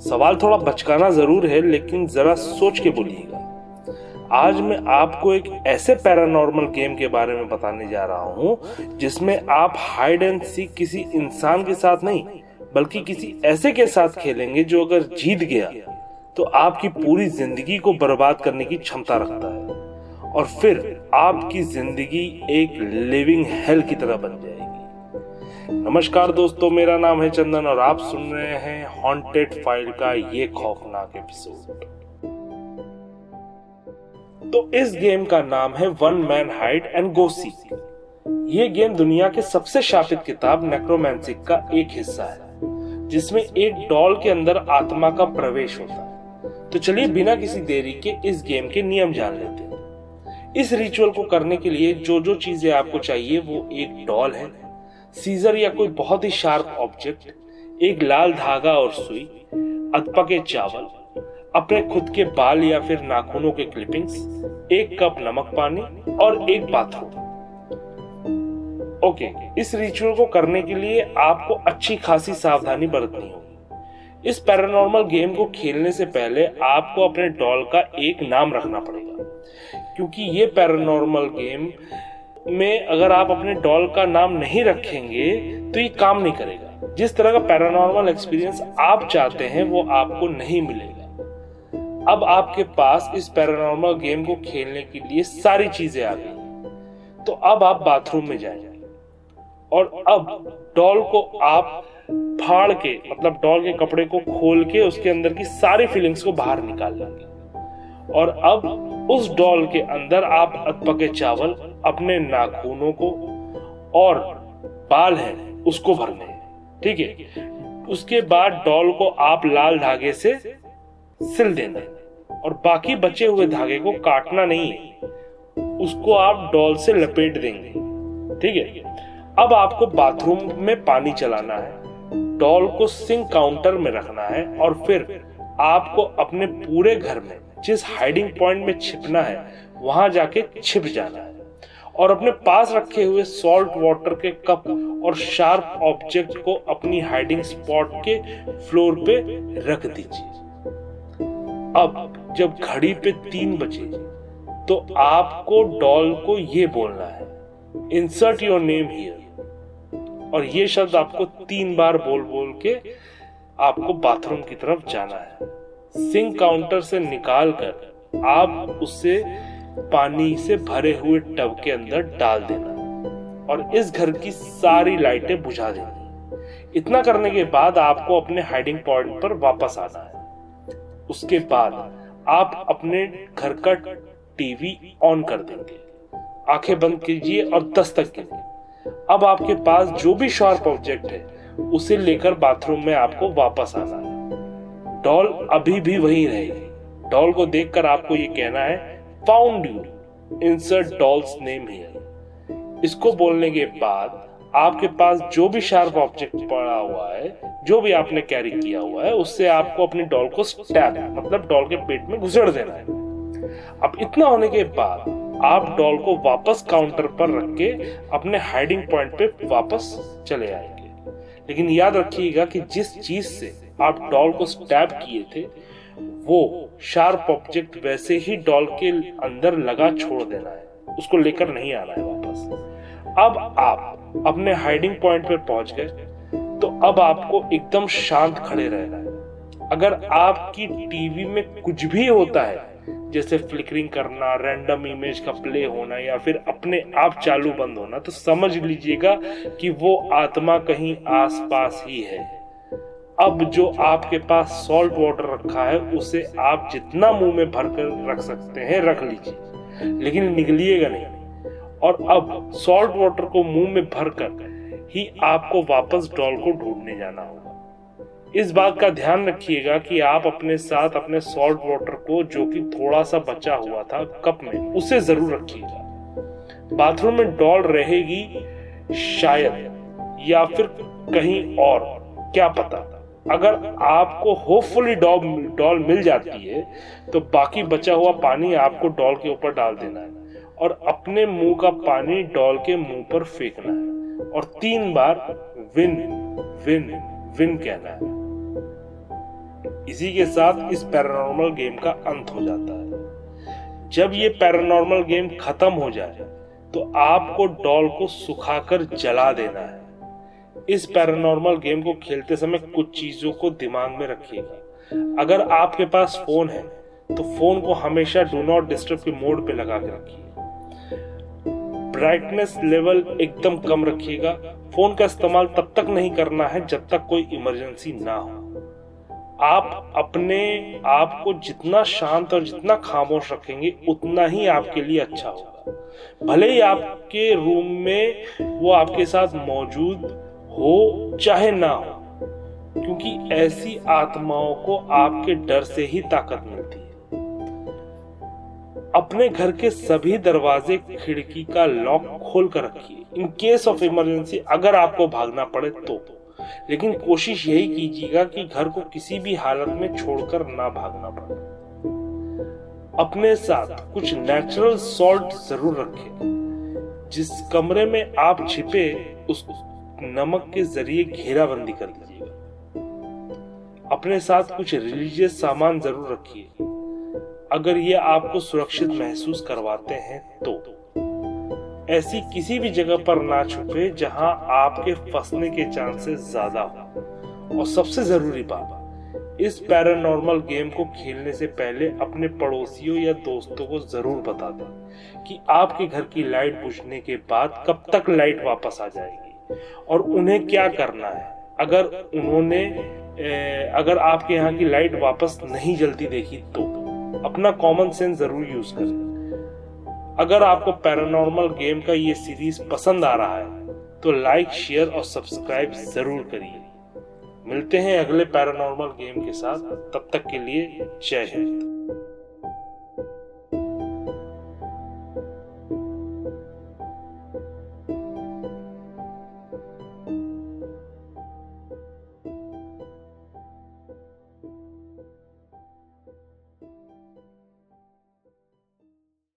सवाल थोड़ा बचकाना ज़रूर है, लेकिन जरा सोच के बोलिएगा। आज मैं आपको एक ऐसे पैरानॉर्मल गेम के बारे में बताने जा रहा हूँ, जिसमें आप हाइड एंड सीक किसी इंसान के साथ नहीं, बल्कि किसी ऐसे के साथ खेलेंगे जो अगर जीत गया तो आपकी पूरी ज़िंदगी को बर्बाद करने की क्षमता रखता है। और फिर आपकी ज़िंदगी एक लिविंग हेल की तरह बन जाएगी। नमस्कार दोस्तों, मेरा नाम है चंदन और आप सुन रहे हैं हॉन्टेड फ़ाइल का ये खौफनाक एपिसोड तो इस गेम का नाम है one man hide and go seek ये गेम दुनिया के सबसे शापित किताब नेक्रोमैंसिक का एक हिस्सा है, जिसमें एक डॉल के अंदर आत्मा का प्रवेश होता है। तो चलिए बिना किसी देरी के इस गेम के नियम जान लेते हैं। इस रिचुअल को करने के लिए जो जो चीज़ें आपको चाहिए, वो एक डॉल है। सीजर या कोई बहुत ही शार्प ऑब्जेक्ट, एक लाल धागा और सुई अदपके चावल, अपने खुद के बाल या फिर नाखूनों के क्लिपिंग्स एक कप नमक पानी और एक बाथरूम। ओके, इस रिचुअल को करने के लिए आपको अच्छी खासी सावधानी बरतनी होगी। इस पैरानॉर्मल गेम को खेलने से पहले आपको अपने डॉल का एक नाम रखना पड़ेगा, क्योंकि ये पैरानॉर्मल गेम में अगर आप अपने डॉल का नाम नहीं रखेंगे तो ये काम नहीं करेगा। जिस तरह का पैरानॉर्मल एक्सपीरियंस आप चाहते हैं, वो आपको नहीं मिलेगा। अब आपके पास इस पैरानॉर्मल गेम को खेलने के लिए सारी चीज़ें आ गई। तो अब आप बाथरूम में जाए। और अब डॉल को आप फाड़ के मतलब डॉल के कपड़े को खोल के उसके अंदर की सारी फीलिंग्स को बाहर निकाल लेंगे। और अब उस डॉल के अंदर आप अधपके चावल अपने नाखूनों को और बाल है, उसको भरने। ठीक है? उसके बाद डॉल को आप लाल धागे से सिल देना और बाकी बचे हुए धागे को काटना नहीं है। उसको आप डॉल से लपेट देंगे। ठीक है? अब आपको बाथरूम में पानी चलाना है, डॉल को सिंक काउंटर में रखना है और फिर आपको अपने पूरे घर में जिस हाइडिंग पॉइंट में छिपना है, वहाँ जाके छिप जाना। है और अपने पास रखे हुए सॉल्ट वाटर के कप और शार्प ऑब्जेक्ट को अपनी हाइडिंग स्पॉट के फ्लोर पे रख दीजिए। अब जब घड़ी पे तीन बजे तो आपको डॉल को ये बोलना है इंसर्ट योर नेम हियर और ये शब्द आपको तीन बार बोल बोल के आपको बाथरूम की तरफ़ जाना है। सिंक काउंटर से निकालकर आप उससे पानी से भरे हुए टब के अंदर डाल देना और इस घर की सारी लाइटें बुझा देनी। इतना करने के बाद आपको अपने हाइडिंग पॉइंट पर वापस आना है। उसके बाद आप अपने घर का टीवी ऑन कर देंगे। आँखें बंद कीजिए और दस तक अब आपके पास जो भी शार्प ऑब्जेक्ट है, उसे लेकर बाथरूम में आपको वापस आना है। डॉल अभी भी वही रहेगी। डॉल को देखकर आपको ये कहना है found you insert doll's name here इसको बोलने के बाद आपके पास जो भी शार्प ऑब्जेक्ट पड़ा हुआ है, जो भी आपने कैरी किया हुआ है, उससे आपको अपनी डॉल को स्टैब मतलब डॉल के पेट में घुसड़ देना है। अब इतना होने के बाद आप डॉल को वापस काउंटर पर रख के अपने हाइडिंग पॉइंट पे वापस चले आएँगे। लेकिन याद रखिएगा कि जिस चीज़ से आप डॉल को स्टैब किए थे, वो शार्प ऑब्जेक्ट वैसे ही डॉल के अंदर लगा छोड़ देना है, उसको लेकर नहीं आना है वापस। अब आप अपने हाइडिंग पॉइंट पर पहुँच गए तो अब आपको एकदम शांत खड़े रहना है। अगर आपकी टीवी में कुछ भी होता है, जैसे फ्लिकरिंग करना रैंडम इमेज का प्ले होना, या फिर अपने आप चालू बंद होना तो समझ लीजिएगा कि वो आत्मा कहीं आसपास ही है। अब जो आपके पास सॉल्ट वाटर रखा है, उसे आप जितना मुँह में भर कर रख सकते हैं, रख लीजिए। लेकिन निकलिएगा नहीं। और अब सॉल्ट वाटर को मुँह में भर कर ही आपको वापस डॉल को ढूँढने जाना होगा। इस बात का ध्यान रखिएगा कि आप अपने साथ अपने सॉल्ट वाटर को, जो कि थोड़ा सा बचा हुआ था, कप में, उसे ज़रूर रखिएगा। बाथरूम में डॉल रहेगी शायद, या फिर कहीं और, क्या पता। अगर आपको होपफुली डॉल डॉल मिल जाती है तो बाकी बचा हुआ पानी आपको डॉल के ऊपर डाल देना है और अपने मुँह का पानी डॉल के मुँह पर फेंकना है और तीन बार विन विन विन कहना है। इसी के साथ इस पैरानॉर्मल गेम का अंत हो जाता है। जब ये पैरानॉर्मल गेम खत्म हो जाए तो आपको डॉल को सुखाकर जला देना है। इस पैरानॉर्मल गेम को खेलते समय कुछ चीज़ों को दिमाग में रखिएगा। अगर आपके पास फ़ोन है तो फ़ोन को हमेशा डू नॉट डिस्टर्ब के मोड पे लगा के रखिए। ब्राइटनेस लेवल एकदम कम रखिएगा। फ़ोन का इस्तेमाल तब तक नहीं करना है जब तक कोई इमरजेंसी ना हो। आप अपने आप को जितना शांत और जितना खामोश रखेंगे, उतना ही आपके लिए अच्छा होगा। भले ही आपके रूम में वो आपके साथ मौजूद हो चाहे ना हो, क्योंकि ऐसी आत्माओं को आपके डर से ही ताकत मिलती है। अपने घर के सभी दरवाजे खिड़की का लॉक खोल कर रखिए। इन केस ऑफ़ इमरजेंसी अगर आपको भागना पड़े तो। लेकिन कोशिश यही कीजिएगा कि घर को किसी भी हालत में छोड़कर ना भागना पड़े। अपने साथ कुछ नेचुरल सॉल्ट ज़रूर रखें। जिस कमरे में आप छिपे, उस नमक के ज़रिए घेराबंदी कर दीजिएगा। अपने साथ कुछ रिलीजियस सामान ज़रूर रखिए। अगर ये आपको सुरक्षित महसूस करवाते हैं तो। ऐसी किसी भी जगह पर ना छुपे जहाँ आपके फंसने के चांसेस ज़्यादा हो। और सबसे ज़रूरी बात, इस पैरानॉर्मल गेम को खेलने से पहले अपने पड़ोसियों या दोस्तों को ज़रूर बता दें कि आपके घर की लाइट बुझने के बाद कब तक लाइट वापस आ जाएगी। और उन्हें क्या करना है? अगर उन्होंने अगर आपके यहाँ की लाइट वापस नहीं जलती देखी तो अपना कॉमन सेंस ज़रूर यूज़ करें। अगर आपको पैरानॉर्मल गेम का ये सीरीज़ पसंद आ रहा है तो लाइक शेयर और सब्सक्राइब ज़रूर करिए। मिलते हैं अगले पैरानॉर्मल गेम के साथ। तब तक के लिए जय हिंद।